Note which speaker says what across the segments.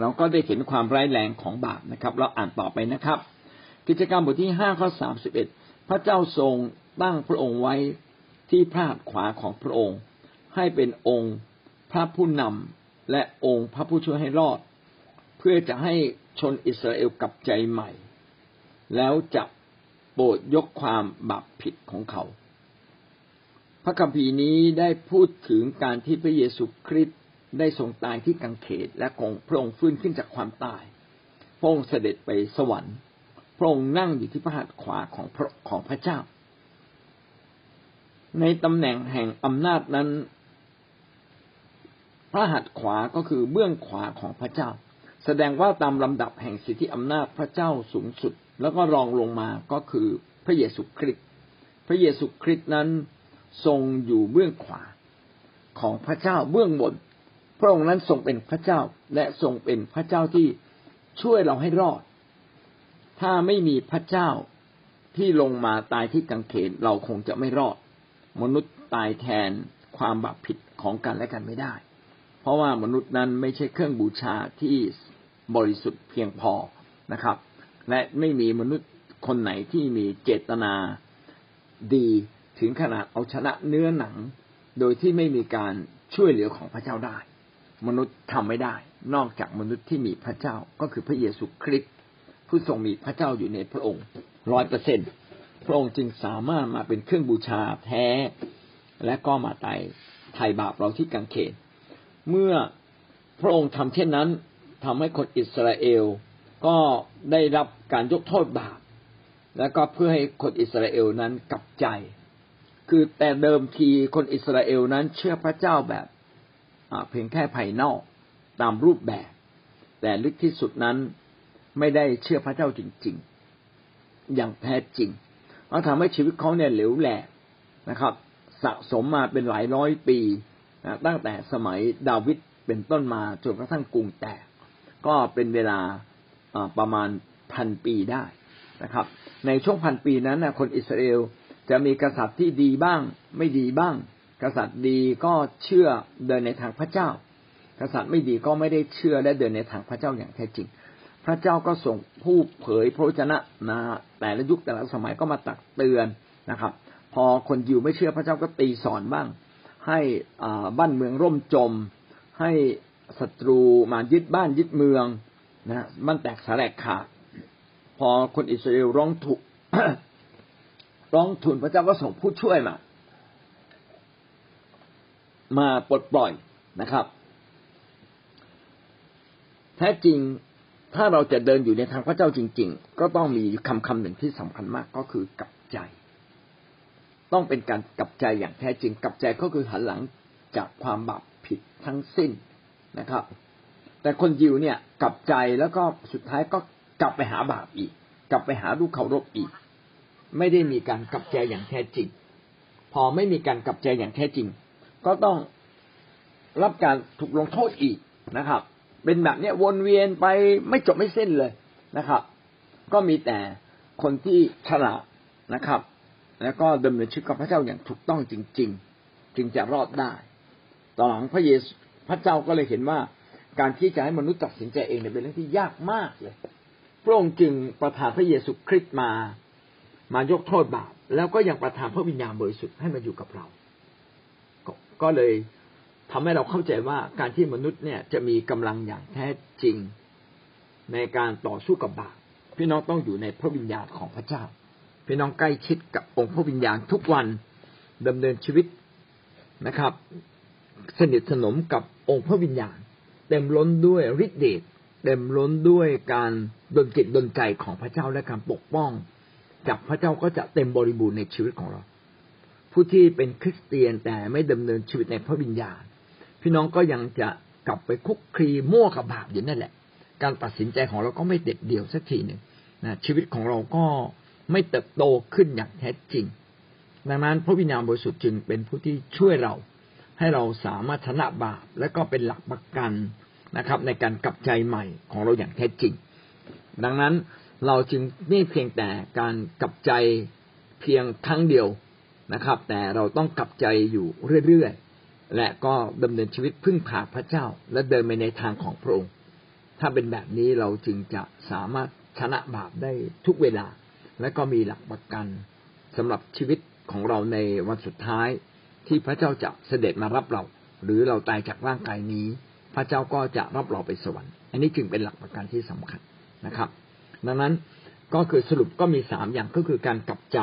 Speaker 1: เราก็ได้เห็นความร้ายแรงของบาปนะครับ เราอ่านต่อไปนะครับ กิจกรรมบทที่ห้าข้อสามสิบเอ็ดพระเจ้าทรงตั้งพระองค์ไว้ที่พระหัตถ์ขวาของพระองค์ ให้เป็นองค์พระผู้นำและองค์พระผู้ช่วยให้รอด เพื่อจะให้ชนอิสราเอลกลับใจใหม่ แล้วจะโปรดยกความบาปผิดของเขา พระคัมภีร์นี้ได้พูดถึงการที่พระเยซูคริสต์ ได้ทรงตายที่กังเขนและของพระองค์ฟื้นขึ้นจากความตาย พระองค์เสด็จไปสวรรค์ พระองค์นั่งอยู่ที่พระหัตถ์ขวาของพระของพระเจ้า ในตำแหน่งแห่งอำนาจนั้น พระหัตถ์ขวาก็คือเบื้องขวาของพระเจ้า แสดงว่าตามลำดับแห่งสิทธิอำนาจพระเจ้าสูงสุด แล้วก็รองลงมาก็คือพระเยซูคริสต์พระเยซูคริสต์นั้นทรงอยู่เบื้องขวาของพระเจ้าเบื้องบน พระองค์นั้นทรงเป็นพระเจ้าและทรงเป็นพระเจ้าที่ช่วยเราให้รอด ถ้าไม่มีพระเจ้าที่ลงมาตายที่กังเขนเราคงจะไม่รอด มนุษย์ตายแทนความบาปผิดของกันและกันไม่ได้ เพราะว่ามนุษย์นั้นไม่ใช่เครื่องบูชาที่บริสุทธิ์เพียงพอนะครับ และไม่มีมนุษย์คนไหนที่มีเจตนาดีถึงขนาดเอาชนะเนื้อหนัง โดยที่ไม่มีการช่วยเหลือของพระเจ้าได้ มนุษย์ทำไม่ได้ นอกจากมนุษย์ที่มีพระเจ้าก็คือพระเยซูคริสต์ผู้ทรงมีพระเจ้าอยู่ในพระองค์ร้อยเปอร์เซ็นพระองค์จึงสามารถมาเป็นเครื่องบูชาแท้ และก็มาไถ่ไถ่บาปเราที่กังเขน เมื่อพระองค์ทำเช่นนั้นทำให้คนอิสราเอลก็ได้รับการยกโทษบาป และก็เพื่อให้คนอิสราเอลนั้นกลับใจ คือแต่เดิมทีคนอิสราเอลนั้นเชื่อพระเจ้าแบบ เพียงแค่ภายนอกตามรูปแบบ แต่ลึกที่สุดนั้นไม่ได้เชื่อพระเจ้าจริง ๆ อย่างแท้จริงเราทำให้ชีวิตเขาเนี่ยเหลวแหลกนะครับ สะสมมาเป็นหลายร้อยปีนะตั้งแต่สมัยดาวิดเป็นต้นมาจนกระทั่งกรุงแตก ก็เป็นเวลาประมาณพันปีได้นะครับ ในช่วงพันปีนั้นนะคนอิสราเอลจะมีกษัตริย์ที่ดีบ้าง ไม่ดีบ้าง กษัตริย์ดีก็เชื่อเดินในทางพระเจ้า กษัตริย์ไม่ดีก็ไม่ได้เชื่อและเดินในทางพระเจ้าอย่างแท้จริง พระเจ้าก็ส่งผู้เผยพระวจนะนะแต่ละยุคแต่ละสมัยก็มาตักเตือนนะครับ พอคนยิวไม่เชื่อพระเจ้าก็ตีสอนบ้าง ให้บ้านเมืองร่มจม ให้ศัตรูมายึดบ้านยึดเมืองนะมันแตกสลายขาดพอคนอิสราเอลร้องถูกร้องทูลพระเจ้าก็ส่งผู้ช่วยมา มาปลดปล่อยนะครับ แท้จริงถ้าเราจะเดินอยู่ในทางพระเจ้าจริง ๆ ก็ต้องมีคำคำหนึ่งที่สำคัญมากก็คือกลับใจ ต้องเป็นการกลับใจอย่างแท้จริงกลับใจก็คือหันหลังจากความบาปผิดทั้งสิ้นนะครับ แต่คนยิวเนี่ยกลับใจแล้วก็สุดท้ายก็กลับไปหาบาปอีก กลับไปหาลูกเคารพอีก ไม่ได้มีการกลับใจอย่างแท้จริง พอไม่มีการกลับใจอย่างแท้จริง ก็ต้องรับการถูกลงโทษอีกนะครับ เป็นแบบนี้วนเวียนไปไม่จบไม่สิ้นเลยนะครับ ก็มีแต่คนที่ฉลาดนะครับ แล้วก็ดำเนินชีวิตกับพระเจ้าอย่างถูกต้องจริง ๆ จึงจะรอดได้ ต่อหลังพระเยซูพระเจ้าก็เลยเห็นว่าการที่จะให้มนุษย์ตัดสินใจเองเนี่ยเป็นเรื่องที่ยากมากเลย พระองค์จึงประทานพระเยซูคริสต์มา มายกโทษบาปแล้วก็ยังประทานพระวิญญาณบริสุทธิ์ให้มาอยู่กับเรา ก็เลยทำให้เราเข้าใจว่าการที่มนุษย์เนี่ยจะมีกำลังอย่างแท้จริงในการต่อสู้กับบาปพี่น้องต้องอยู่ในพระวิญญาณของพระเจ้า พี่น้องใกล้ชิดกับองค์พระวิญญาณทุกวันดำเนินชีวิตนะครับ สนิทสนมกับองค์พระวิญญาณ เต็มล้นด้วยฤทธิ์เดชเต็มล้นด้วยการดลจิตดลใจของพระเจ้าและการปกป้อง จากพระเจ้าก็จะเต็มบริบูรณ์ในชีวิตของเรา ผู้ที่เป็นคริสเตียนแต่ไม่ดำเนินชีวิตในพระวิญญาณ พี่น้องก็ยังจะกลับไปคุกคีมั่วกับบาปอยู่นั่นแหละ การตัดสินใจของเราก็ไม่เด็ดเดี่ยวสักทีหนึ่งนะชีวิตของเราก็ไม่เติบโตขึ้นอย่างแท้จริง ดังนั้นพระวิญญาณบริสุทธิ์จึงเป็นผู้ที่ช่วยเราให้เราสามารถชนะบาปและก็เป็นหลักประกันนะครับ ในการกลับใจใหม่ของเราอย่างแท้จริง ดังนั้นเราจึงไม่เพียงแต่การกลับใจเพียงครั้งเดียว นะครับ แต่เราต้องกลับใจอยู่เรื่อยๆและก็ดำเนินชีวิตพึ่งพาพระเจ้า และเดินไปในทางของพระองค์ ถ้าเป็นแบบนี้เราจึงจะสามารถชนะบาปได้ทุกเวลา และก็มีหลักประกันสำหรับชีวิตของเราในวันสุดท้าย ที่พระเจ้าจะเสด็จมารับเรา หรือเราตายจากร่างกายนี้ พระเจ้าก็จะรับเราไปสวรรค์ อันนี้จึงเป็นหลักประกันที่สำคัญนะครับ ดังนั้นก็คือสรุปก็มีสามอย่างก็คือการกลับใจ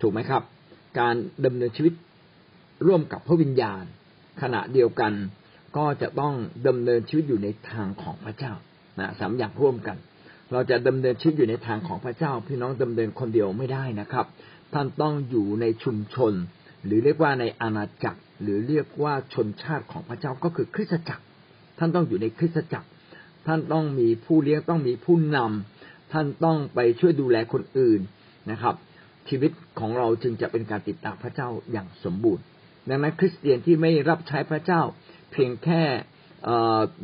Speaker 1: ถูกไหมครับ การดำเนินชีวิตร่วมกับพระวิญญาณ ขณะเดียวกันก็จะต้องดำเนินชีวิตอยู่ในทางของพระเจ้านะสามอย่างร่วมกัน เราจะดำเนินชีวิตอยู่ในทางของพระเจ้า พี่น้องดำเนินคนเดียวไม่ได้นะครับ ท่านต้องอยู่ในชุมชน หรือเรียกว่าในอาณาจักร หรือเรียกว่าชนชาติของพระเจ้าก็คือคริสตจักร ท่านต้องอยู่ในคริสตจักร ท่านต้องมีผู้เลี้ยงต้องมีผู้นำท่านต้องไปช่วยดูแลคนอื่นนะครับ ชีวิตของเราจึงจะเป็นการติดตามพระเจ้าอย่างสมบูรณ์ ดังนั้น คริสเตียนที่ไม่รับใช้พระเจ้า เพียงแค่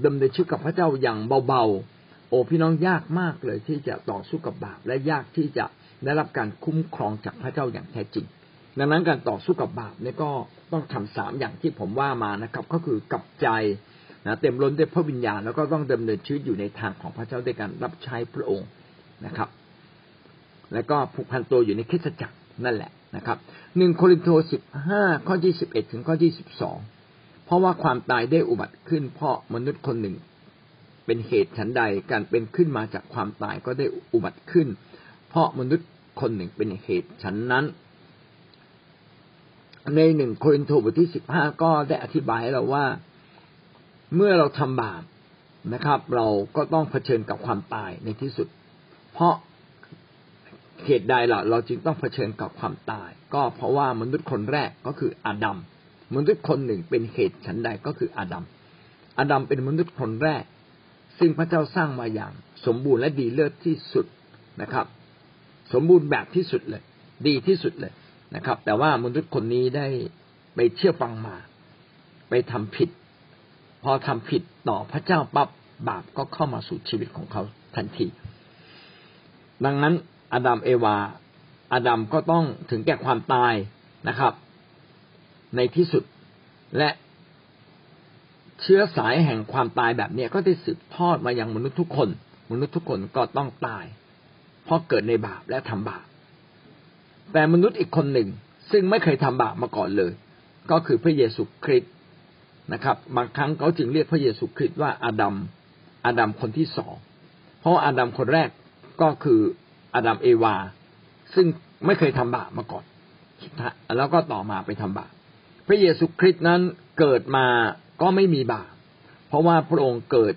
Speaker 1: ดำเนินชีวิตกับพระเจ้าอย่างเบาๆ โอ้พี่น้องยากมากเลยที่จะต่อสู้กับบาป และยากที่จะได้รับการคุ้มครองจากพระเจ้าอย่างแท้จริง ดังนั้นการต่อสู้กับบาปเนี่ยก็ต้องทำสามอย่างที่ผมว่ามานะครับ ก็คือกับใจนะเต็มล้นด้วยพระวิญญาณแล้วก็ต้องดำเนินชีวิตอยู่ในทางของพระเจ้าด้วยการรับใช้พระองค์นะครับ แล้วก็ผูกพันตัวอยู่ในคริสตจักรนั่นแหละนะครับหนึ่งโครินธ์สิบห้าข้อที่สิบเอ็ดถึงข้อที่สิบสองเพราะว่าความตายได้อุบัติขึ้นเพราะมนุษย์คนหนึ่ง เป็นเหตุฉันใดการเป็นขึ้นมาจากความตายก็ได้อุบัติขึ้น เพราะมนุษย์คนหนึ่งเป็นเหตุฉันนั้น ในหนึ่งโครินธ์บทที่สิบห้าก็ได้อธิบายเราว่าเมื่อเราทำบาปนะครับ เราก็ต้องเผชิญกับความตายในที่สุด เพราะ เหตุใดล่ะเราจึงต้องเผชิญกับความตาย ก็เพราะว่ามนุษย์คนแรกก็คืออาดัมมนุษย์คนหนึ่งเป็นเหตุฉันใดก็คืออาดัมอาดัมเป็นมนุษย์คนแรก ซึ่งพระเจ้าสร้างมาอย่าง สมบูรณ์และดีเลิศที่สุดนะครับ สมบูรณ์แบบที่สุดเลย ดีที่สุดเลยนะครับ แต่ว่ามนุษย์คนนี้ได้ไปเชื่อฟังมา ไปทำผิด พอทำผิดต่อพระเจ้าปั๊บบาปก็เข้ามาสู่ชีวิตของเขาทันที ดังนั้น อาดัมเอวาอาดัมก็ต้องถึงแก่ความตายนะครับ ในที่สุดและเชื้อสายแห่งความตายแบบนี้ก็ได้สืบทอดมายังมนุษย์ทุกคน มนุษย์ทุกคนก็ต้องตาย เพราะเกิดในบาปและทำบาปแต่มนุษย์อีกคนหนึ่ง ซึ่งไม่เคยทำบาปมาก่อนเลย ก็คือพระเยซูคริสต์นะครับ บางครั้งเขาจึงเรียกพระเยซูคริสต์ว่าอาดัมอาดัมคนที่สองเพราะอาดัมคนแรกก็คือ อาดัมเอวา ซึ่งไม่เคยทำบาปมาก่อน แล้วก็ต่อมาไปทำบาปพระเยซูคริสต์นั้นเกิดมาก็ไม่มีบาปเพราะว่าพระองค์เกิด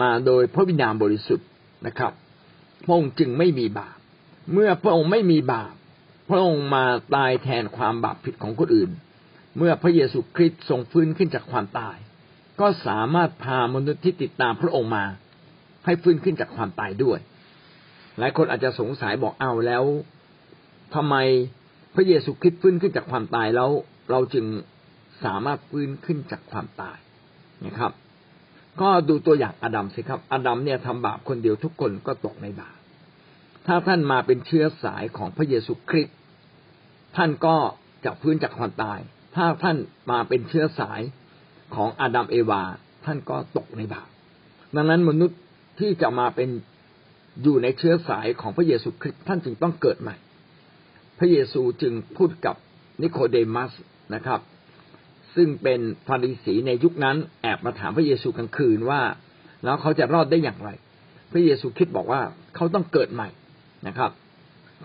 Speaker 1: มาโดยพระวิญญาณบริสุทธิ์นะครับพระองค์จึงไม่มีบาปเมื่อพระองค์ไม่มีบาปพระองค์มาตายแทนความบาปผิดของคนอื่น เมื่อพระเยซูคริสต์ทรงฟื้นขึ้นจากความตาย ก็สามารถพามนุษย์ที่ติดตามพระองค์มา ให้ฟื้นขึ้นจากความตายด้วย หลายคนอาจจะสงสัยบอกเอาแล้วทำไมพระเยซูคริสต์ฟื้นขึ้นจากความตายแล้ว เราจึงสามารถฟื้นขึ้นจากความตายนะครับ ก็ดูตัวอย่างอดัมสิครับ อดัมเนี่ยทำบาปคนเดียวทุกคนก็ตกในบาปถ้าท่านมาเป็นเชื้อสายของพระเยซูคริสต์ท่านก็จะฟื้นจากความตาย ถ้าท่านมาเป็นเชื้อสายของอาดัมเอวา ท่านก็ตกในบาปดังนั้นมนุษย์ที่จะมาเป็น อยู่ในเชื้อสายของพระเยซูคริสต์ท่านจึงต้องเกิดใหม่ พระเยซูจึงพูดกับนิโคเดมัสนะครับ ซึ่งเป็นฟาริสีในยุคนั้นแอบมาถามพระเยซูกลางคืนว่า แล้วเขาจะรอดได้อย่างไร พระเยซูคิดบอกว่าเขาต้องเกิดใหม่นะครับ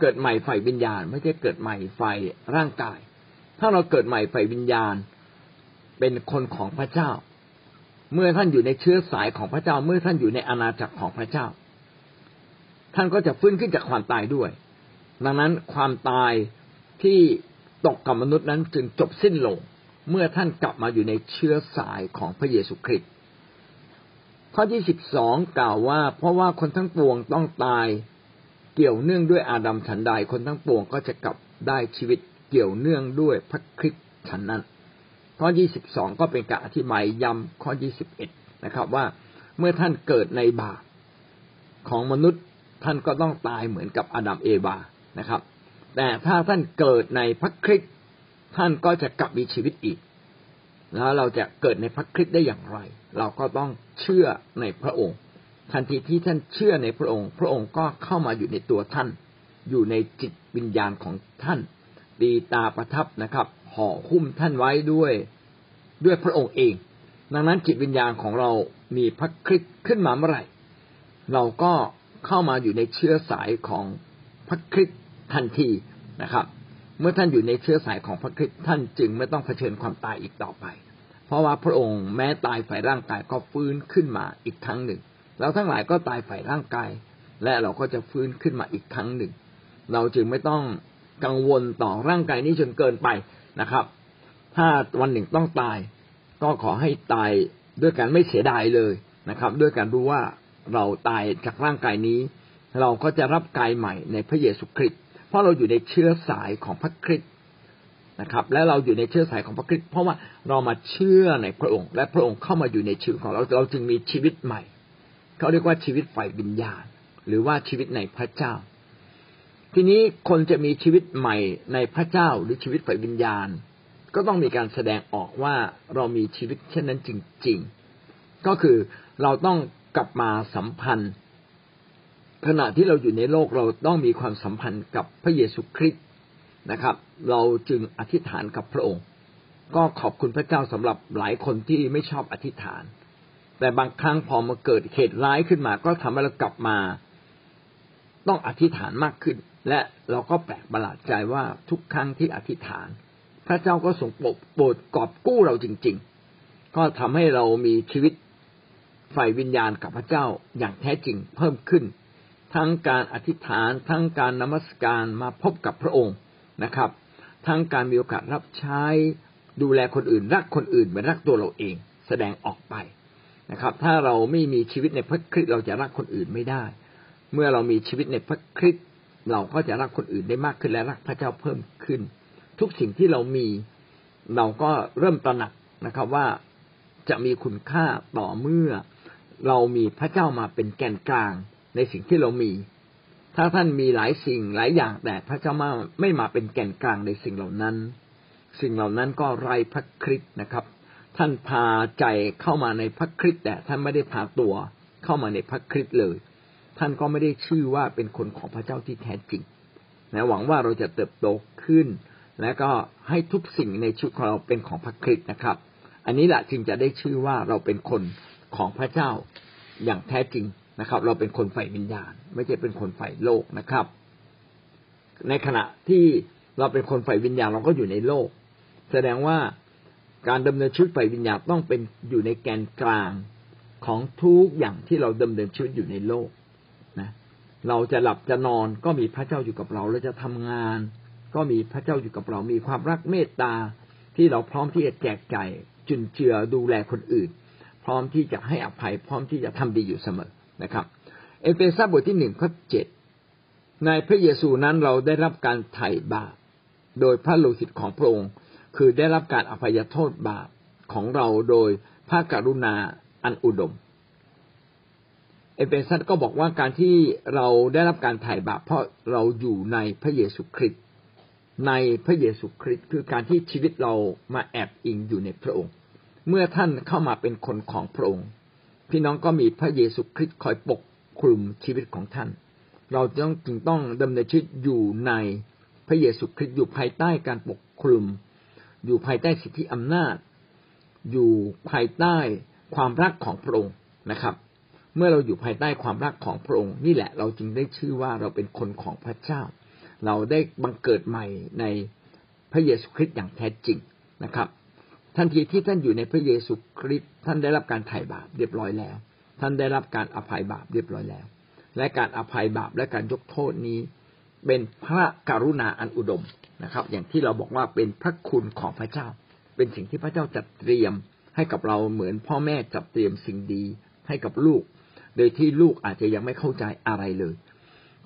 Speaker 1: เกิดใหม่ฝ่ายวิญญาณ ไม่ใช่เกิดใหม่ฝ่ายร่างกาย ถ้าเราเกิดใหม่ฝ่ายวิญญาณ เป็นคนของพระเจ้า เมื่อท่านอยู่ในเชื้อสายของพระเจ้า เมื่อท่านอยู่ในอาณาจักรของพระเจ้า ท่านก็จะฟื้นขึ้นจากความตายด้วย ดังนั้นความตายที่ตกกับมนุษย์นั้นจึงจบสิ้นลง เมื่อท่านกลับมาอยู่ในเชื้อสายของพระเยซูคริสต์ข้อที่สิบสองกล่าวว่า เพราะว่าคนทั้งปวงต้องตายเกี่ยวเนื่องด้วยอาดัมฉันใดคนทั้งปวงก็จะกลับได้ชีวิตเกี่ยวเนื่องด้วยพระคริสต์ฉันนั้น ข้อยี่สิบสองก็เป็นการอธิบายย้ำข้อยี่สิบเอ็ดนะครับว่าเมื่อท่านเกิดในบาปของมนุษย์ ท่านก็ต้องตายเหมือนกับอาดัมเอวานะครับ แต่ถ้าท่านเกิดในพระคริสต์ท่านก็จะกลับมีชีวิตอีก แล้วเราจะเกิดในพระคริสต์ได้อย่างไร เราก็ต้องเชื่อในพระองค์ ทันทีที่ท่านเชื่อในพระองค์ พระองค์ก็เข้ามาอยู่ในตัวท่าน อยู่ในจิตวิญญาณของท่านดีตาประทับนะครับห่อหุ้มท่านไว้ด้วยด้วยพระองค์เอง ดังนั้นจิตวิญญาณของเรามีพระคริสต์ขึ้นมาเมื่อไหร่ เราก็ เข้ามาอยู่ในเชื้อสายของพระคริสต์ทันทีนะครับ เมื่อท่านอยู่ในเชื้อสายของพระคริสต์ท่านจึงไม่ต้องเผชิญความตายอีกต่อไป เพราะว่าพระองค์แม้ตายฝ่ายร่างกายก็ฟื้นขึ้นมาอีกครั้งหนึ่ง เราทั้งหลายก็ตายฝ่ายร่างกาย และเราก็จะฟื้นขึ้นมาอีกครั้งหนึ่ง เราจึงไม่ต้องกังวลต่อร่างกายนี้จนเกินไปนะครับ ถ้าวันหนึ่งต้องตาย ก็ขอให้ตายด้วยการไม่เสียดายเลยนะครับ ด้วยการรู้ว่า เราตายจากร่างกายนี้ เราก็จะรับกายใหม่ในพระเยซูคริสต์เพราะเราอยู่ในเชื้อสายของพระคริสต์นะครับ และเราอยู่ในเชื้อสายของพระคริสต์เพราะว่าเรามาเชื่อในพระองค์ และพระองค์เข้ามาอยู่ในชีวิตของเราเราจึงมีชีวิตใหม่เขาเรียกว่าชีวิตฝ่ายวิญญาณ หรือว่าชีวิตในพระเจ้า ทีนี้คนจะมีชีวิตใหม่ในพระเจ้าหรือชีวิตฝ่ายวิญญาณ ก็ต้องมีการแสดงออกว่าเรามีชีวิตเช่นนั้นจริง ๆ ก็คือเราต้อง กลับมาสัมพันธ์ ขณะที่เราอยู่ในโลกเราต้องมีความสัมพันธ์กับพระเยซูคริสต์นะครับ เราจึงอธิษฐานกับพระองค์ ก็ขอบคุณพระเจ้าสำหรับหลายคนที่ไม่ชอบอธิษฐาน แต่บางครั้งพอมาเกิดเหตุร้ายขึ้นมา ก็ทำให้เรากลับมา ต้องอธิษฐานมากขึ้น และเราก็แปลกประหลาดใจว่าทุกครั้งที่อธิษฐาน พระเจ้าก็ทรงโปรดกอบกู้เราจริง ๆ ก็ทำให้เรามีชีวิต ฝ่ายวิญญาณกับพระเจ้าอย่างแท้จริงเพิ่มขึ้น ทั้งการอธิษฐานทั้งการนมัสการมาพบกับพระองค์นะครับ ทั้งการมีโอกาสรับใช้ดูแลคนอื่น รักคนอื่นเหมือนรักตัวเราเอง แสดงออกไปนะครับ ถ้าเราไม่มีชีวิตในพระคริสต์เราจะรักคนอื่นไม่ได้ เมื่อเรามีชีวิตในพระคริสต์เราก็จะรักคนอื่นได้มากขึ้นและรักพระเจ้าเพิ่มขึ้น ทุกสิ่งที่เรามีเราก็เริ่มตระหนักนะครับว่าจะมีคุณค่าต่อเมื่อ เรามีพระเจ้ามาเป็นแกนกลางในสิ่งที่เรามี ถ้าท่านมีหลายสิ่งหลายอย่างแต่พระเจ้ามาไม่มาเป็นแกนกลางในสิ่งเหล่านั้น สิ่งเหล่านั้นก็ไร้พระคริสต์นะครับ ท่านพาใจเข้ามาในพระคริสต์แต่ท่านไม่ได้พาตัวเข้ามาในพระคริสต์เลย ท่านก็ไม่ได้ชื่อว่าเป็นคนของพระเจ้าที่แท้จริงนะหวังว่าเราจะเติบโตขึ้น และก็ให้ทุกสิ่งในชีวิตของเราเป็นของพระคริสต์นะครับ อันนี้แหละจึงจะได้ชื่อว่าเราเป็นคน ของพระเจ้าอย่างแท้จริงนะครับ เราเป็นคนฝ่วิญญาณ ไม่ใช่เป็นคนฝ่โลกนะครับ ในขณะที่เราเป็นคนฝ่วิญญาณเราก็อยู่ในโลก แสดงว่าการดำเนินชีวิตฝ่วิญญาณต้องเป็นอยู่ในแกนกลางของทุกอย่างที่เราดำเนินชีวิตอยู่ในโลกนะเราจะหลับจะนอนก็มีพระเจ้าอยู่กับเราเราจะทำงาน ก็มีพระเจ้าอยู่กับเรามีความรักเมตตาที่เราพร้อมที่จะแจกจ่ายจุนเจือดูแลคนอื่น ร้อมที่จะให้อภัยพร้อมที่จะทำดีอยู่เสมอนะครับ เอเฟซัสบทที่หนึ่งข้อเจ็ดในพระเยซูนั้นเราได้รับการไถ่บาปโดยพระโลหิตของพระองค์ คือได้รับการอภัยโทษบาปของเราโดยพระกรุณาอันอุดม เอเฟซัสก็บอกว่าการที่เราได้รับการไถ่บาปเพราะเราอยู่ในพระเยซูคริสต์ในพระเยซูคริสต์คือการที่ชีวิตเรามาแอบอิงอยู่ในพระองค์ เมื่อท่านเข้ามาเป็นคนของพระองค์ พี่น้องก็มีพระเยซูคริสต์คอยปกคลุมชีวิตของท่าน เราต้องจึงต้องดำเนินชีวิตอยู่ในพระเยซูคริสต์อยู่ภายใต้การปกคลุม อยู่ภายใต้สิทธิอำนาจ อยู่ภายใต้ความรักของพระองค์นะครับ เมื่อเราอยู่ภายใต้ความรักของพระองค์นี่แหละ เราจึงได้ชื่อว่าเราเป็นคนของพระเจ้า เราได้บังเกิดใหม่ในพระเยซูคริสต์อย่างแท้จริงนะครับ ทันทีที่ท่านอยู่ในพระเยซูคริสต์ท่านได้รับการไถ่บาปเรียบร้อยแล้ว ท่านได้รับการอภัยบาปเรียบร้อยแล้ว และการอภัยบาปและการยกโทษนี้ เป็นพระกรุณาอันอุดมนะครับ อย่างที่เราบอกว่าเป็นพระคุณของพระเจ้า เป็นสิ่งที่พระเจ้าจัดเตรียมให้กับเราเหมือนพ่อแม่จัดเตรียมสิ่งดีให้กับลูก โดยที่ลูกอาจจะยังไม่เข้าใจอะไรเลย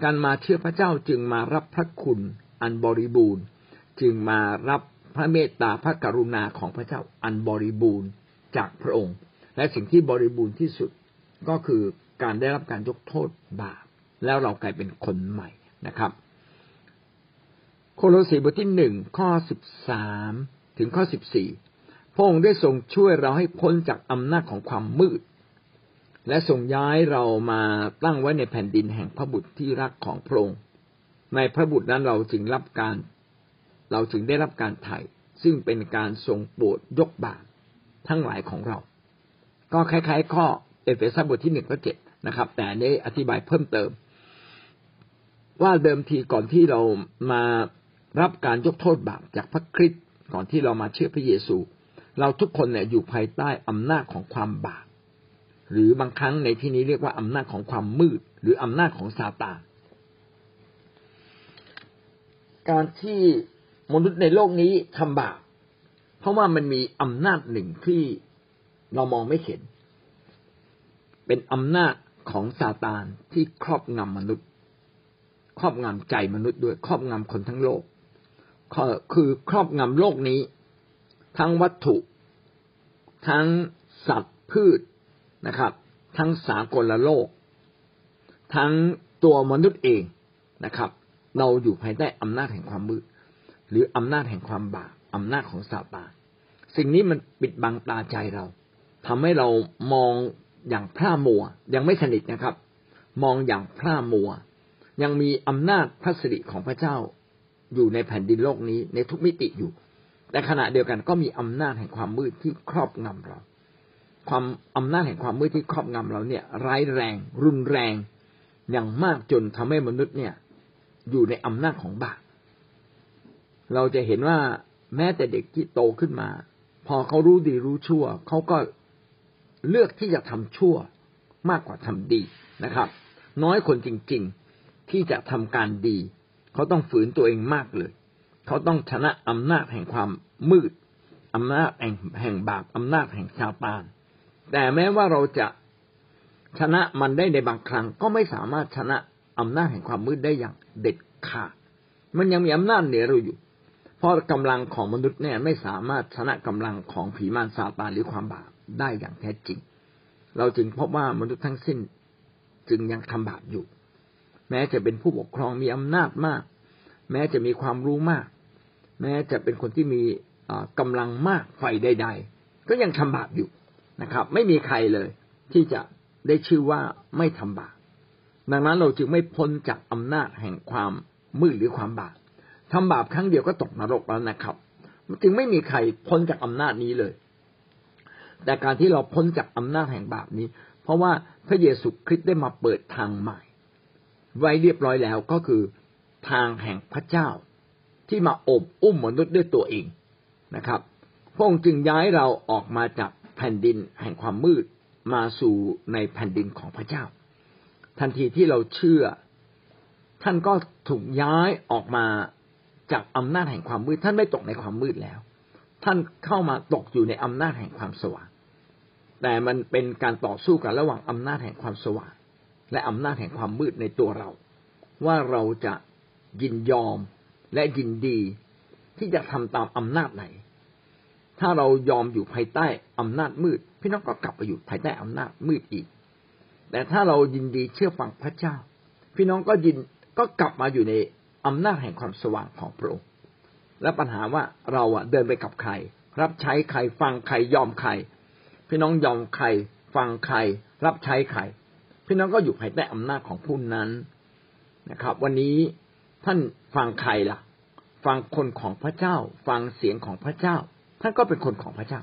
Speaker 1: การมาเชื่อพระเจ้าจึงมารับพระคุณอันบริบูรณ์ จึงมารับ พระเมตตาพระกรุณาของพระเจ้าอันบริบูรณ์จากพระองค์ และสิ่งที่บริบูรณ์ที่สุดก็คือการได้รับการยกโทษบาป แล้วเรากลายเป็นคนใหม่นะครับ โคโลสีบทที่หนึ่งข้อสิบสามถึงข้อสิบสี่พระองค์ได้ทรงช่วยเราให้พ้นจากอำนาจของความมืด และส่งย้ายเรามาตั้งไว้ในแผ่นดินแห่งพระบุตรที่รักของพระองค์ในพระบุตรนั้นเราจึงรับการ เราจึงได้รับการไถ่ซึ่งเป็นการทรงโปรดยกบาปทั้งหลายของเรา ก็คล้ายๆ ข้อเอเฟซัสบทที่หนึ่งข้อเจ็ดนะครับ แต่นี้อธิบายเพิ่มเติม ว่าเดิมทีก่อนที่เรามารับการยกโทษบาปจากพระคริสต์ก่อนที่เรามาเชื่อพระเยซู เราทุกคนเนี่ยอยู่ภายใต้อำนาจของความบาปหรือบางครั้งในที่นี้เรียกว่าอำนาจของความมืด หรืออำนาจของซาตานการที่ มนุษย์ในโลกนี้ทำบาปเพราะว่ามันมีอำนาจหนึ่งที่เรามองไม่เห็น เป็นอำนาจของซาตานที่ครอบงำมนุษย์ ครอบงำใจมนุษย์ด้วย ครอบงำคนทั้งโลกคือครอบงำโลกนี้ ทั้งวัตถุ ทั้งสัตว์พืชนะครับ ทั้งสากลโลก ทั้งตัวมนุษย์เองนะครับ เราอยู่ภายใต้อำนาจแห่งความมืด หรืออำนาจแห่งความบาปอำนาจของซาตานสิ่งนี้มันปิดบังตาใจเราทำให้เรามองอย่างพร่ามัว ยังไม่สนิทนะครับ มองอย่างพร่ามัว ยังมีอำนาจพระสิริของพระเจ้า อยู่ในแผ่นดินโลกนี้ในทุกมิติอยู่แต่ขณะเดียวกันก็มีอำนาจแห่งความมืดที่ครอบงำเรา ความอำนาจแห่งความมืดที่ครอบงำเราเนี่ย ร้ายแรง รุนแรง อย่างมากจนทำให้มนุษย์เนี่ย อยู่ในอำนาจของบาป เราจะเห็นว่าแม้แต่เด็กที่โตขึ้นมา พอเขารู้ดีรู้ชั่ว เขาก็เลือกที่จะทำชั่วมากกว่าทำดีนะครับ น้อยคนจริง ๆที่จะทำการดี เขาต้องฝืนตัวเองมากเลย เขาต้องชนะอำนาจแห่งความมืดอำนาจแห่งแห่งบาปอำนาจแห่งชาตาน แต่แม้ว่าเราจะชนะมันได้ในบางครั้ง ก็ไม่สามารถชนะอำนาจแห่งความมืดได้อย่างเด็ดขาดมันยังมีอำนาจเหนือเราอยู่ เพราะกำลังของมนุษย์เนี่ยไม่สามารถชนะกำลังของผีมารซาตานหรือความบาปได้อย่างแท้จริง เราจึงพบว่ามนุษย์ทั้งสิ้นจึงยังทำบาปอยู่ แม้จะเป็นผู้ปกครองมีอำนาจมาก แม้จะมีความรู้มาก แม้จะเป็นคนที่มีกำลังมากไฟใด ๆ ก็ยังทำบาปอยู่นะครับ ไม่มีใครเลยที่จะได้ชื่อว่าไม่ทำบาปดังนั้นเราจึงไม่พ้นจากอำนาจแห่งความมืดหรือความบาป ทำบาปครั้งเดียวก็ตกนรกแล้วนะครับ จึงไม่มีใครพ้นจากอำนาจนี้เลย แต่การที่เราพ้นจากอำนาจแห่งบาปนี้ เพราะว่าพระเยซูคริสต์ได้มาเปิดทางใหม่ ไว้เรียบร้อยแล้วก็คือทางแห่งพระเจ้า ที่มาอบอุ้มมนุษย์ด้วยตัวเองนะครับพระองค์จึงย้ายเราออกมาจากแผ่นดินแห่งความมืดมาสู่ในแผ่นดินของพระเจ้า ทันทีที่เราเชื่อ ท่านก็ถูกย้ายออกมา จากอำนาจแห่งความมืด ท่านไม่ตกในความมืดแล้ว ท่านเข้ามาตกอยู่ในอำนาจแห่งความสว่าง แต่มันเป็นการต่อสู้กันระหว่างอำนาจแห่งความสว่าง และอำนาจแห่งความมืดในตัวเรา ว่าเราจะยินยอมและยินดีที่จะทำตามอำนาจไหน ถ้าเรายอมอยู่ภายใต้อำนาจมืด พี่น้องก็กลับไปอยู่ภายใต้อำนาจมืดอีก แต่ถ้าเรายินดีเชื่อฟังพระเจ้า พี่น้องก็ยินก็กลับมาอยู่ใน อำนาจแห่งความสว่างของพระองค์และปัญหาว่าเราอะเดินไปกับใคร รับใช้ใครฟังใครยอมใคร พี่น้องยอมใคร ฟังใคร รับใช้ใคร พี่น้องก็อยู่ภายใต้อำนาจของผู้นั้นนะครับ วันนี้ท่านฟังใครล่ะ ฟังคนของพระเจ้า ฟังเสียงของพระเจ้า ท่านก็เป็นคนของพระเจ้า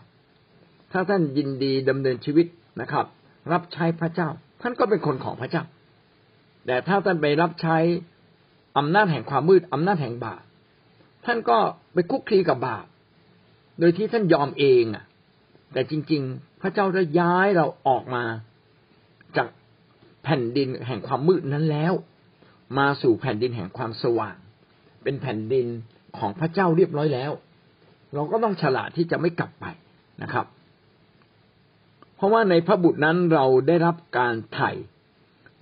Speaker 1: ถ้าท่านยินดีดำเนินชีวิตนะครับ รับใช้พระเจ้า ท่านก็เป็นคนของพระเจ้า แต่ถ้าท่านไปรับใช้ อำนาจแห่งความมืดอำนาจแห่งบาปท่านก็ไปคุกคีกับบาปโดยที่ท่านยอมเองอะ แต่จริง ๆ พระเจ้าได้ย้ายเราออกมาจากแผ่นดินแห่งความมืดนั้นแล้ว มาสู่แผ่นดินแห่งความสว่าง เป็นแผ่นดินของพระเจ้าเรียบร้อยแล้ว เราก็ต้องฉลาดที่จะไม่กลับไปนะครับ เพราะว่าในพระบุตรนั้นเราได้รับการไถ่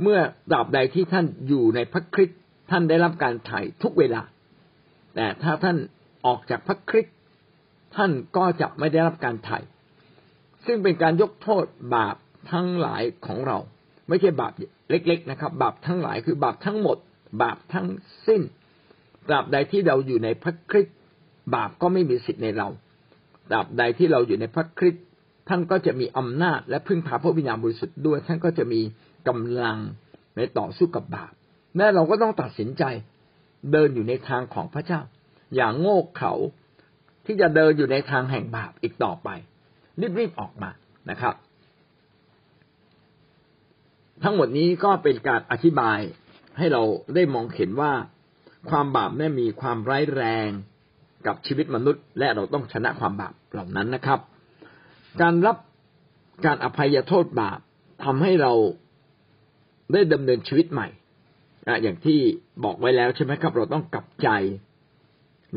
Speaker 1: เมื่อตราบใดที่ท่านอยู่ในพระคริสต์ ท่านได้รับการไถ่ทุกเวลา แต่ถ้าท่านออกจากพระคริสต์ท่านก็จะไม่ได้รับการไถ่ซึ่งเป็นการยกโทษบาปทั้งหลายของเรา ไม่ใช่บาปเล็ก ๆ นะครับ บาปทั้งหลายคือบาปทั้งหมด บาปทั้งสิ้นตราบใดที่เราอยู่ในพระคริสต์บาปก็ไม่มีสิทธิ์ในเราตราบใดที่เราอยู่ในพระคริสต์ท่านก็จะมีอำนาจและพึ่งพาพระวิญญาณบริสุทธิ์ด้วย ท่านก็จะมีกำลังในต่อสู้กับบาป แม่เราก็ต้องตัดสินใจเดินอยู่ในทางของพระเจ้า อย่างโง่เขลาที่จะเดินอยู่ในทางแห่งบาปอีกต่อไปรีบๆออกมานะครับ ทั้งหมดนี้ก็เป็นการอธิบายให้เราได้มองเห็นว่าความบาปแม่มีความร้ายแรงกับชีวิตมนุษย์ และเราต้องชนะความบาปเหล่านั้นนะครับ การรับการอภัยโทษบาปทำให้เราได้ดำเนินชีวิตใหม่ อย่างที่บอกไว้แล้วใช่ไหมครับ เราต้องกลับใจ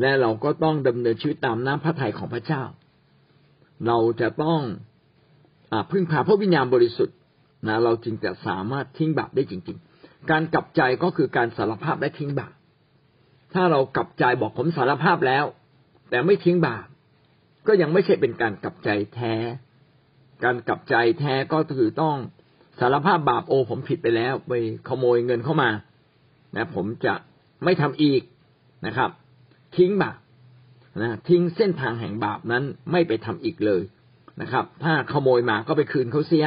Speaker 1: และเราก็ต้องดำเนินชีวิตตามน้ำพระทัยของพระเจ้า เราจะต้องอพึ่งพาพระวิญญาณบริสุทธิ์นะเราจึงจะสามารถทิ้งบาปได้จริง ๆ การกลับใจก็คือการสารภาพและทิ้งบาปถ้าเรากลับใจบอกผมสารภาพแล้ว แต่ไม่ทิ้งบาปก็ยังไม่ใช่เป็นการกลับใจแท้ การกลับใจแท้ก็คือต้องสารภาพบาปโอผมผิดไปแล้ว ไปขโมยเงินเข้ามา นะผมจะไม่ทำอีกนะครับ ทิ้งบาปนะทิ้งเส้นทางแห่งบาปนั้นไม่ไปทำอีกเลยนะครับ ถ้าขโมยมาก็ไปคืนเขาเสีย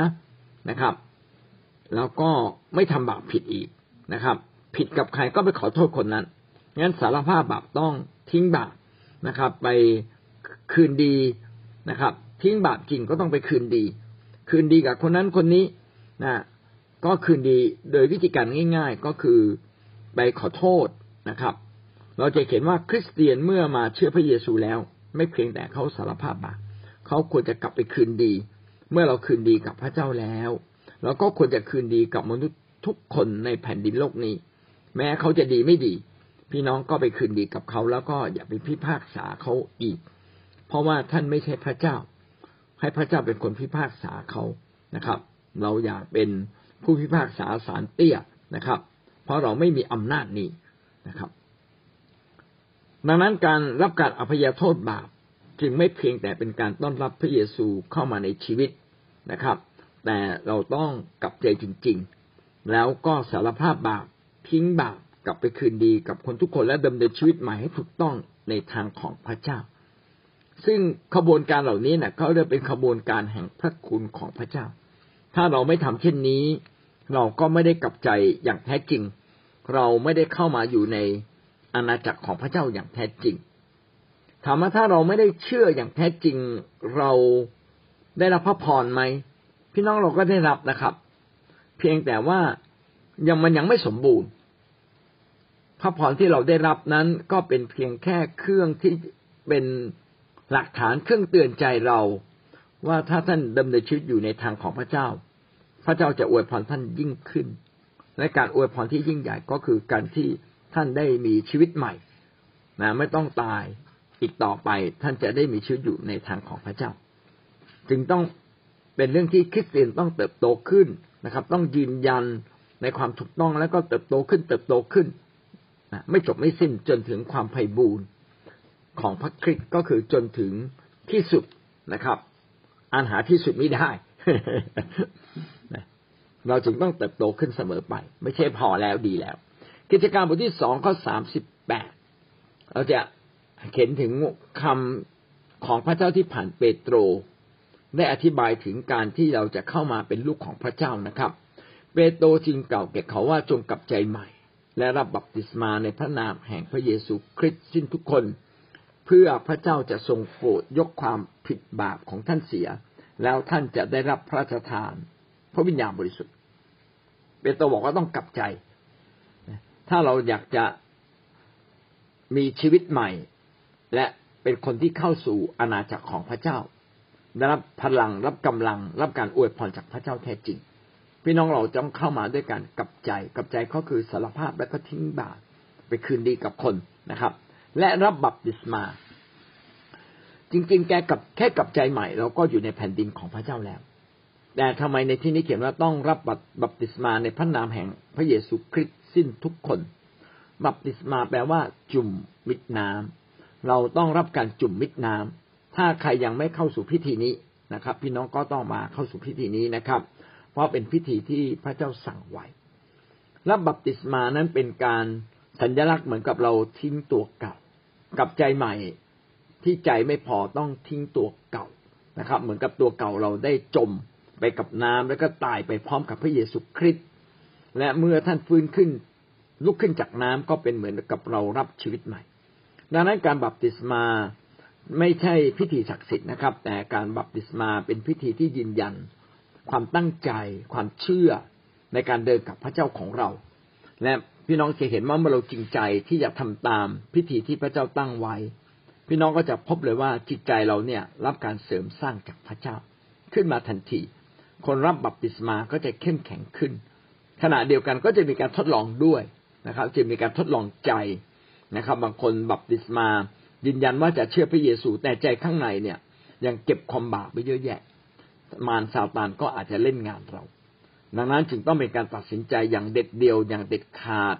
Speaker 1: นะครับ แล้วก็ไม่ทำบาปผิดอีกนะครับ ผิดกับใครก็ไปขอโทษคนนั้นงั้นสารภาพบาปต้องทิ้งบาปนะครับ ไปคืนดีนะครับ ทิ้งบาปจริงก็ต้องไปคืนดี คืนดีกับคนนั้นคนนี้นะก็คืนดีโดยวิธีการง่าย ๆ ก็คือ ไปขอโทษนะครับ เราจะเห็นว่าคริสเตียนเมื่อมาเชื่อพระเยซูแล้ว ไม่เพียงแต่เขาสารภาพบาปเขาควรจะกลับไปคืนดี เมื่อเราคืนดีกับพระเจ้าแล้วเราก็ควรจะคืนดีกับมนุษย์ทุกคนในแผ่นดินโลกนี้ แม้เขาจะดีไม่ดี พี่น้องก็ไปคืนดีกับเขาแล้วก็อย่าไปพิพากษาเขาอีก เพราะว่าท่านไม่ใช่พระเจ้า ให้พระเจ้าเป็นคนพิพากษาเขานะครับ เราอย่าเป็นผู้พิพากษาสารเตี้ยนะครับ เพราะเราไม่มีอำนาจนี้นะครับ ดังนั้นการรับการอภัยโทษบาปจึงไม่เพียงแต่เป็นการต้อนรับพระเยซูเข้ามาในชีวิตนะครับ แต่เราต้องกลับใจจริง ๆ แล้วก็สารภาพบาปทิ้งบาปกลับไปคืนดีกับคนทุกคนและดำเนินชีวิตใหม่ให้ถูกต้องในทางของพระเจ้า ซึ่งขบวนการเหล่านี้เนะ่ยเขาเรียกเป็นขบวนการแห่งพระคุณของพระเจ้า ถ้าเราไม่ทำเช่นนี้ เราก็ไม่ได้กลับใจอย่างแท้จริง เราไม่ได้เข้ามาอยู่ในอาณาจักรของพระเจ้าอย่างแท้จริงถามว่าถ้าเราไม่ได้เชื่ออย่างแท้จริง เราได้รับพระพรไหมพี่น้องเราก็ได้รับนะครับ เพียงแต่ว่ายังมันยังไม่สมบูรณ์ พระพรที่เราได้รับนั้นก็เป็นเพียงแค่เครื่องที่เป็นหลักฐานเครื่องเตือนใจเรา ว่าถ้าท่านดำเนินชีวิตอยู่ในทางของพระเจ้า พระเจ้าจะอวยพรท่านยิ่งขึ้น และการอวยพรที่ยิ่งใหญ่ก็คือการที่ท่านได้มีชีวิตใหม่นะไม่ต้องตายอีกต่อไปท่านจะได้มีชีวิตอยู่ในทางของพระเจ้า จึงต้องเป็นเรื่องที่คริสเตียนต้องเติบโตขึ้นนะครับ ต้องยืนยันในความถูกต้องแล้วก็เติบโตขึ้น เติบโตขึ้นนะไม่จบไม่สิ้นจนถึงความไพ่บูรณ์ของพระคริสต์ก็คือจนถึงที่สุดนะครับอันหาที่สุดไม่ได้ เราจึงต้องเติบโตขึ้นเสมอไป ไม่ใช่พอแล้วดีแล้ว กิจการบทที่สองข้อสามสิบแปดเราจะเขียนถึงคำของพระเจ้าที่ผ่านเปโตร ได้อธิบายถึงการที่เราจะเข้ามาเป็นลูกของพระเจ้านะครับ เปโตรจึงกล่าวแก่เขาว่าจงกลับใจใหม่ และรับบัพติศมาในพระนามแห่งพระเยซูคริสต์สิ้นทุกคน เพื่อพระเจ้าจะทรงโปรดยกความผิดบาปของท่านเสีย แล้วท่านจะได้รับพระราชทาน พระวิญญาณบริสุทธิ์เปโตรบอกว่าต้องกลับใจ ถ้าเราอยากจะมีชีวิตใหม่ และเป็นคนที่เข้าสู่อาณาจักรของพระเจ้าได้รับพลังรับกำลัง รับการอวยพรจากพระเจ้าแท้จริง พี่น้องเราต้องเข้ามาด้วยการกลับใจกลับใจก็คือสารภาพและก็ทิ้งบาปไปคืนดีกับคนนะครับ และรับบัพติศมา จริง ๆ แกกับแค่กลับใจใหม่ เราก็อยู่ในแผ่นดินของพระเจ้าแล้ว แต่ทำไมในที่นี้เขียนว่าต้องรับบัพติศมาในพระนามแห่งพระเยซูคริสต์สิ้นทุกคน บัพติศมาแปลว่า จุ่มมิดน้ำเราต้องรับการจุ่มมิดน้ำถ้าใครยังไม่เข้าสู่พิธีนี้นะครับ พี่น้องก็ต้องมาเข้าสู่พิธีนี้นะครับ เพราะเป็นพิธีที่พระเจ้าสั่งไว้รับบัพติศมานั้นเป็นการสัญลักษณ์เหมือนกับเราทิ้งตัวเก่า กับใจใหม่ที่ใจไม่พอต้องทิ้งตัวเก่านะครับ เหมือนกับตัวเก่าเราได้จม ไปกับน้ำแล้วก็ตายไปพร้อมกับพระเยซูคริสต์และเมื่อท่านฟื้นขึ้น ลุกขึ้นจากน้ำก็เป็นเหมือนกับเรารับชีวิตใหม่ ดังนั้นการบัพติศมาไม่ใช่พิธีศักดิ์สิทธิ์นะครับ แต่การบัพติศมาเป็นพิธีที่ยืนยัน ความตั้งใจ ความเชื่อในการเดินกับพระเจ้าของเรา และพี่น้องจะเห็นว่าเมื่อเราจริงใจที่จะทำตามพิธีที่พระเจ้าตั้งไว้ พี่น้องก็จะพบเลยว่าจิตใจเราเนี่ยรับการเสริมสร้างจากพระเจ้าขึ้นมาทันที คนรับบัพติศมาก็จะเข้มแข็งขึ้น ขณะเดียวกันก็จะมีการทดลองด้วยนะครับ จะมีการทดลองใจนะครับ บางคนบัพติศมายืนยันว่าจะเชื่อพระเยซูแต่ใจข้างในเนี่ย ยังเก็บความบาปไปเยอะแยะ มารซาตานก็อาจจะเล่นงานเรา ดังนั้นจึงต้องเป็นการตัดสินใจอย่างเด็ดเดียวอย่างเด็ดขาด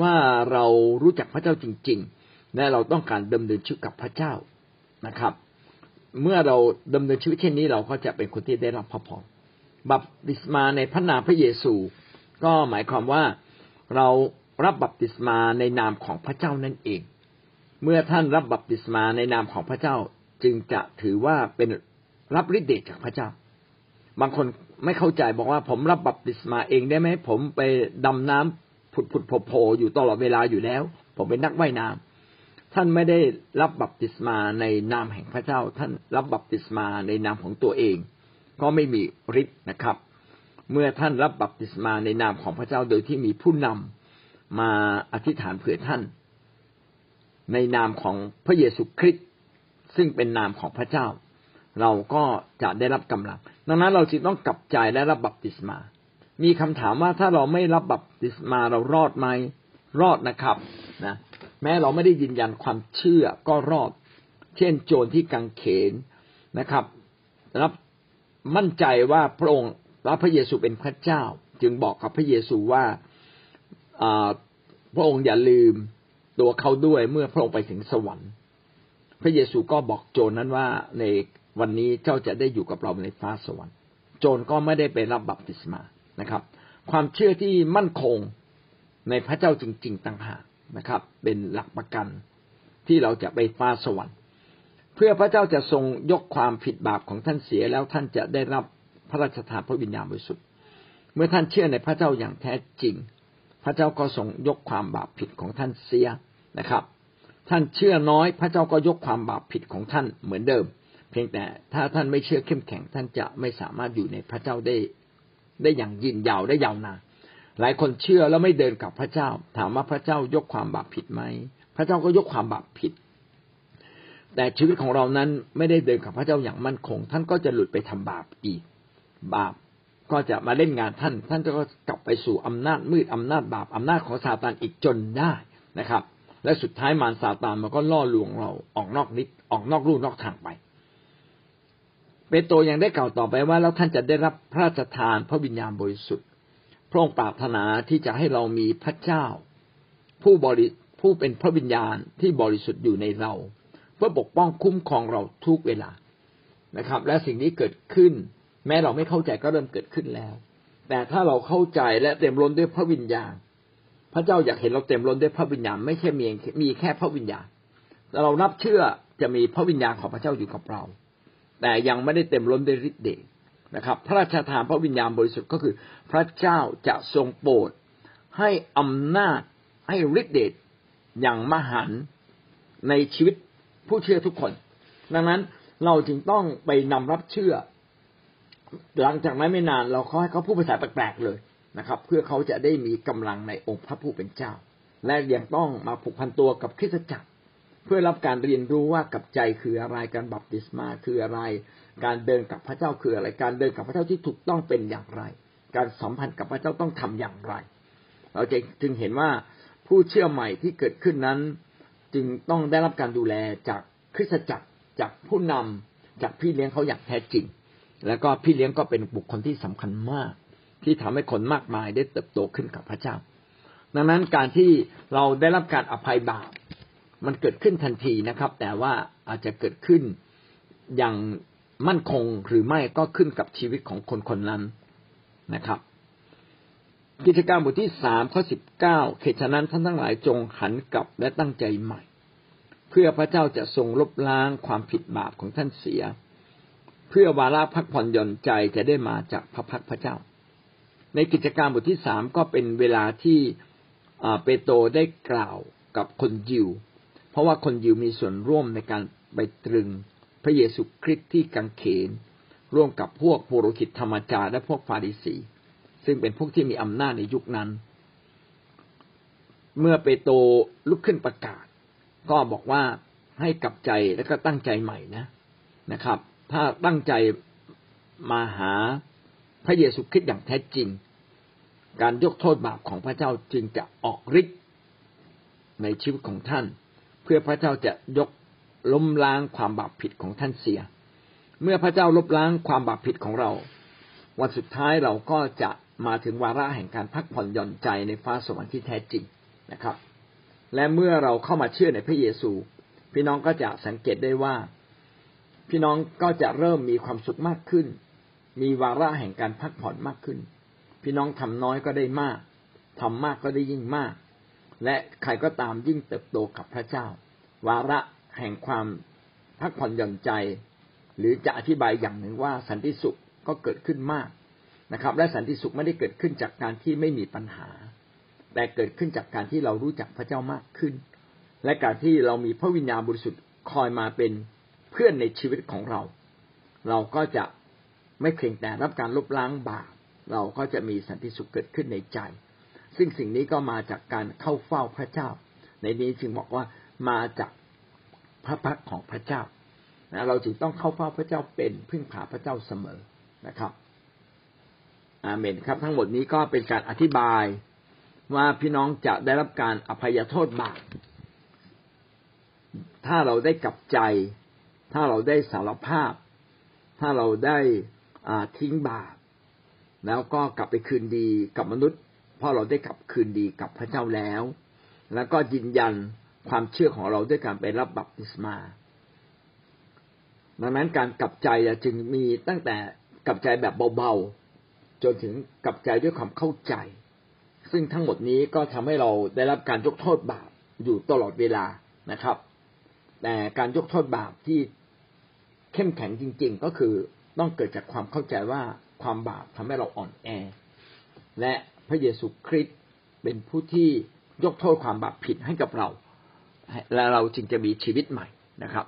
Speaker 1: ว่าเรารู้จักพระเจ้าจริง ๆ และเราต้องการดำเนินชีวิตกับพระเจ้านะครับ เมื่อเราดำเนินชีวิตเช่นนี้เราก็จะเป็นคนที่ได้รับพระพร บัพติศมาในพระนามพระเยซู ก็หมายความว่าเรารับบัพติศมาในนามของพระเจ้านั่นเอง เมื่อท่านรับบัพติศมาในนามของพระเจ้าจึงจะถือว่าเป็นรับฤทธิ์เดชจากพระเจ้า บางคนไม่เข้าใจบอกว่าผมรับบัพติศมาเองได้ไหมผมไปดำน้ำผุดผุดโผล่อยู่ตลอดเวลาอยู่แล้ว ผมเป็นนักว่ายน้ำท่านไม่ได้รับบัพติศมาในนามแห่งพระเจ้า ท่านรับบัพติศมาในนามของตัวเอง ก็ไม่มีฤทธิ์นะครับ เมื่อท่านรับบัพติศมาในนามของพระเจ้าโดยที่มีผู้นำมาอธิษฐานเผื่อท่าน ในนามของพระเยซูคริสต์ซึ่งเป็นนามของพระเจ้า เราก็จะได้รับกำลัง ดังนั้นเราจึงต้องกลับใจและรับบัพติศมา มีคำถามว่าถ้าเราไม่รับบัพติศมาเรารอดไหมรอดนะครับนะแม้เราไม่ได้ยืนยันความเชื่อก็รอด เช่น โจรที่กังเขนนะครับ รับ มั่นใจว่าพระองค์รับพระเยซูเป็นพระเจ้า จึงบอกกับพระเยซูว่าพระองค์อย่าลืมตัวเขาด้วยเมื่อพระองค์ไปถึงสวรรค์ พระเยซูก็บอกโจรนั้นว่าในวันนี้เจ้าจะได้อยู่กับเราในฟ้าสวรรค์ โจรก็ไม่ได้ไปรับบัพติศมานะครับ ความเชื่อที่มั่นคงในพระเจ้าจริง ๆต่างหากนะครับ เป็นหลักประกันที่เราจะไปฟ้าสวรรค์ เพื่อพระเจ้าจะทรงยกความผิดบาปของท่านเสียแล้วท่านจะได้รับพระราชทานพระวิญญาณบริสุทธิ์ เมื่อท่านเชื่อในพระเจ้าอย่างแท้จริง พระเจ้าก็ทรงยกความบาปผิดของท่านเสียนะครับ ท่านเชื่อน้อย พระเจ้าก็ยกความบาปผิดของท่านเหมือนเดิม เพียงแต่ถ้าท่านไม่เชื่อเข้มแข็ง ท่านจะไม่สามารถอยู่ในพระเจ้าได้ ได้อย่างยืนยาวได้ยาวนานหลายคนเชื่อแล้วไม่เดินกับพระเจ้า ถามว่าพระเจ้ายกความบาปผิดไหมพระเจ้าก็ยกความบาปผิด แต่ชีวิตของเรานั้นไม่ได้เดินกับพระเจ้าอย่างมั่นคง ท่านก็จะหลุดไปทำบาปอีก บาปก็จะมาเล่นงานท่าน ท่านก็กลับไปสู่อำนาจมืดอำนาจบาปอำนาจของซาตานอีกจนได้นะครับ และสุดท้ายมารซาตานมันก็ล่อลวงเราออกนอกนิดออกนอกรูนอกทางไปเปโตรยังได้กล่าวต่อไปว่าแล้วท่านจะได้รับพระราชทานพระวิญญาณบริสุทธิ์ พระองค์ปรารถนาที่จะให้เรามีพระเจ้า ผู้บริผู้เป็นพระวิญญาณที่บริสุทธิ์อยู่ในเรา เพื่อปกป้องคุ้มครองเราทุกเวลานะครับ และสิ่งนี้เกิดขึ้น แม้เราไม่เข้าใจก็เริ่มเกิดขึ้นแล้ว แต่ถ้าเราเข้าใจและเต็มล้นด้วยพระวิญญาณ พระเจ้าอยากเห็นเราเต็มล้นด้วยพระวิญญาณไม่ใช่มีมีแค่พระวิญญาณแต่เรานับเชื่อจะมีพระวิญญาณของพระเจ้าอยู่กับเรา แต่ยังไม่ได้เต็มล้นด้วยฤทธิ์เดชนะครับ พระราชทานพระวิญญาณบริสุทธิ์ก็คือ พระเจ้าจะทรงโปรดให้อำนาจให้ฤทธิ์เดชอย่างมหันในชีวิต ผู้เชื่อทุกคน ดังนั้นเราจึงต้องไปนำรับเชื่อ หลังจากนั้นไม่นานเราเขาให้เขาพูดภาษาแปลกๆเลยนะครับ เพื่อเขาจะได้มีกำลังในองค์พระผู้เป็นเจ้า และยังต้องมาผูกพันตัวกับคริสตจักร เพื่อรับการเรียนรู้ว่ากับใจคืออะไรการบัพติศมาคืออะไร การเดินกับพระเจ้าคืออะไร การเดินกับพระเจ้าที่ถูกต้องเป็นอย่างไร การสัมพันธ์กับพระเจ้าต้องทำอย่างไร เราจะจึงเห็นว่าผู้เชื่อใหม่ที่เกิดขึ้นนั้น จึงต้องได้รับการดูแลจากคริสตจักรจากผู้นำจากพี่เลี้ยงเขาอย่างแท้จริง แล้วก็พี่เลี้ยงก็เป็นบุคคลที่สำคัญมาก ที่ทำให้คนมากมายได้เติบโตขึ้นกับพระเจ้า ดังนั้นการที่เราได้รับการอภัยบาปมันเกิดขึ้นทันทีนะครับ แต่ว่าอาจจะเกิดขึ้นอย่างมั่นคงหรือไม่ก็ขึ้นกับชีวิตของคนคนนั้นนะครับ กิจการบทที่สามข้อสิบเก้าเขตฉะนั้นท่านทั้งหลายจงหันกลับและตั้งใจใหม่ เพื่อพระเจ้าจะทรงลบล้างความผิดบาปของท่านเสีย เพื่อวาระพักผ่อนหย่อนใจจะได้มาจากพระพักพระเจ้า ในกิจการบทที่สามก็เป็นเวลาที่เปโตรได้กล่าวกับคนยิว เพราะว่าคนยิวมีส่วนร่วมในการไปตรึงพระเยซูคริสต์ที่กังเขน ร่วมกับพวกปุโรหิตธรรมจารและพวกฟาริสี ซึ่งเป็นพวกที่มีอำนาจในยุคนั้น เมื่อเปโตรลุกขึ้นประกาศ ก็บอกว่าให้กลับใจแล้วก็ตั้งใจใหม่นะนะครับ ถ้าตั้งใจมาหาพระเยซูคริสต์อย่างแท้จริง การยกโทษบาปของพระเจ้าจึงจะออกฤทธิ์ในชีวิตของท่าน เพื่อพระเจ้าจะยกล้มล้างความบาปผิดของท่านเสีย เมื่อพระเจ้าลบล้างความบาปผิดของเรา วันสุดท้ายเราก็จะ มาถึงวาระแห่งการพักผ่อนหย่อนใจในฟ้าสวรรค์ที่แท้จริงนะครับ และเมื่อเราเข้ามาเชื่อในพระเยซู พี่น้องก็จะสังเกตได้ว่า พี่น้องก็จะเริ่มมีความสุขมากขึ้น มีวาระแห่งการพักผ่อนมากขึ้น พี่น้องทำน้อยก็ได้มากทำมากก็ได้ยิ่งมาก และใครก็ตามยิ่งเติบโตกับพระเจ้า วาระแห่งความพักผ่อนหย่อนใจ หรือจะอธิบายอย่างหนึ่งว่าสันติสุขก็เกิดขึ้นมาก นะครับ และสันติสุขไม่ได้เกิดขึ้นจากการที่ไม่มีปัญหา แต่เกิดขึ้นจากการที่เรารู้จักพระเจ้ามากขึ้น และการที่เรามีพระวิญญาณบริสุทธิ์คอยมาเป็นเพื่อนในชีวิตของเรา เราก็จะไม่เพียงแต่รับการลบล้างบาปเราก็จะมีสันติสุขเกิดขึ้นในใจ ซึ่งสิ่งนี้ก็มาจากการเข้าเฝ้าพระเจ้า ในนี้จึงบอกว่ามาจากพระพักของพระเจ้านะเราจึงต้องเข้าเฝ้าพระเจ้าเป็นพึ่งพาพระเจ้าเสมอนะครับ อาเมนครับ ทั้งหมดนี้ก็เป็นการอธิบายว่าพี่น้องจะได้รับการอภัยโทษบาปถ้าเราได้กลับใจ ถ้าเราได้สารภาพ ถ้าเราได้ทิ้งบาปแล้วก็กลับไปคืนดีกับมนุษย์ เพราะเราได้กลับคืนดีกับพระเจ้าแล้ว แล้วก็ยืนยันความเชื่อของเราด้วยการไปรับบัพติศมา ดังนั้นการกลับใจจึงมีตั้งแต่กลับใจแบบเบาๆ จนถึงกลับใจด้วยความเข้าใจ ซึ่งทั้งหมดนี้ก็ทำให้เราได้รับการยกโทษบาปอยู่ตลอดเวลานะครับ แต่การยกโทษบาปที่เข้มแข็งจริง ๆ ก็คือต้องเกิดจากความเข้าใจว่าความบาปทำให้เราอ่อนแอ และพระเยซูคริสต์เป็นผู้ที่ยกโทษความบาปผิดให้กับเรา และเราจึงจะมีชีวิตใหม่นะครับ